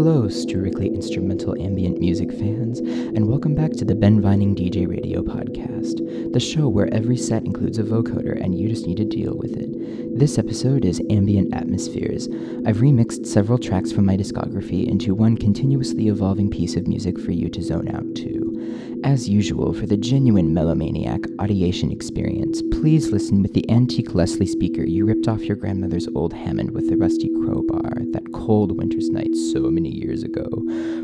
Hello, strictly instrumental ambient music fans, and welcome back to the Ben Vining DJ Radio Podcast, the show where every set includes a vocoder and you just need to deal with it. This episode is Ambient Atmospheres. I've remixed several tracks from my discography into one continuously evolving piece of music for you to zone out to. As usual, for the genuine melomaniac audiation experience, please listen with the antique Leslie speaker you ripped off your grandmother's old Hammond with the rusty crowbar that cold winter's night so many years ago,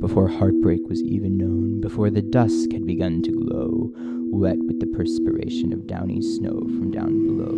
before heartbreak was even known, before the dusk had begun to glow, wet with the perspiration of downy snow from down below.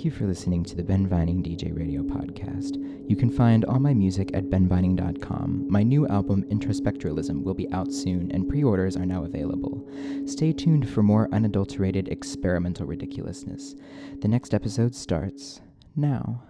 Thank you for listening to the Ben Vining DJ Radio podcast. You can find all my music at benvining.com. My new album, Introspectralism, will be out soon, and pre orders are now available. Stay tuned for more unadulterated experimental ridiculousness. The next episode starts now.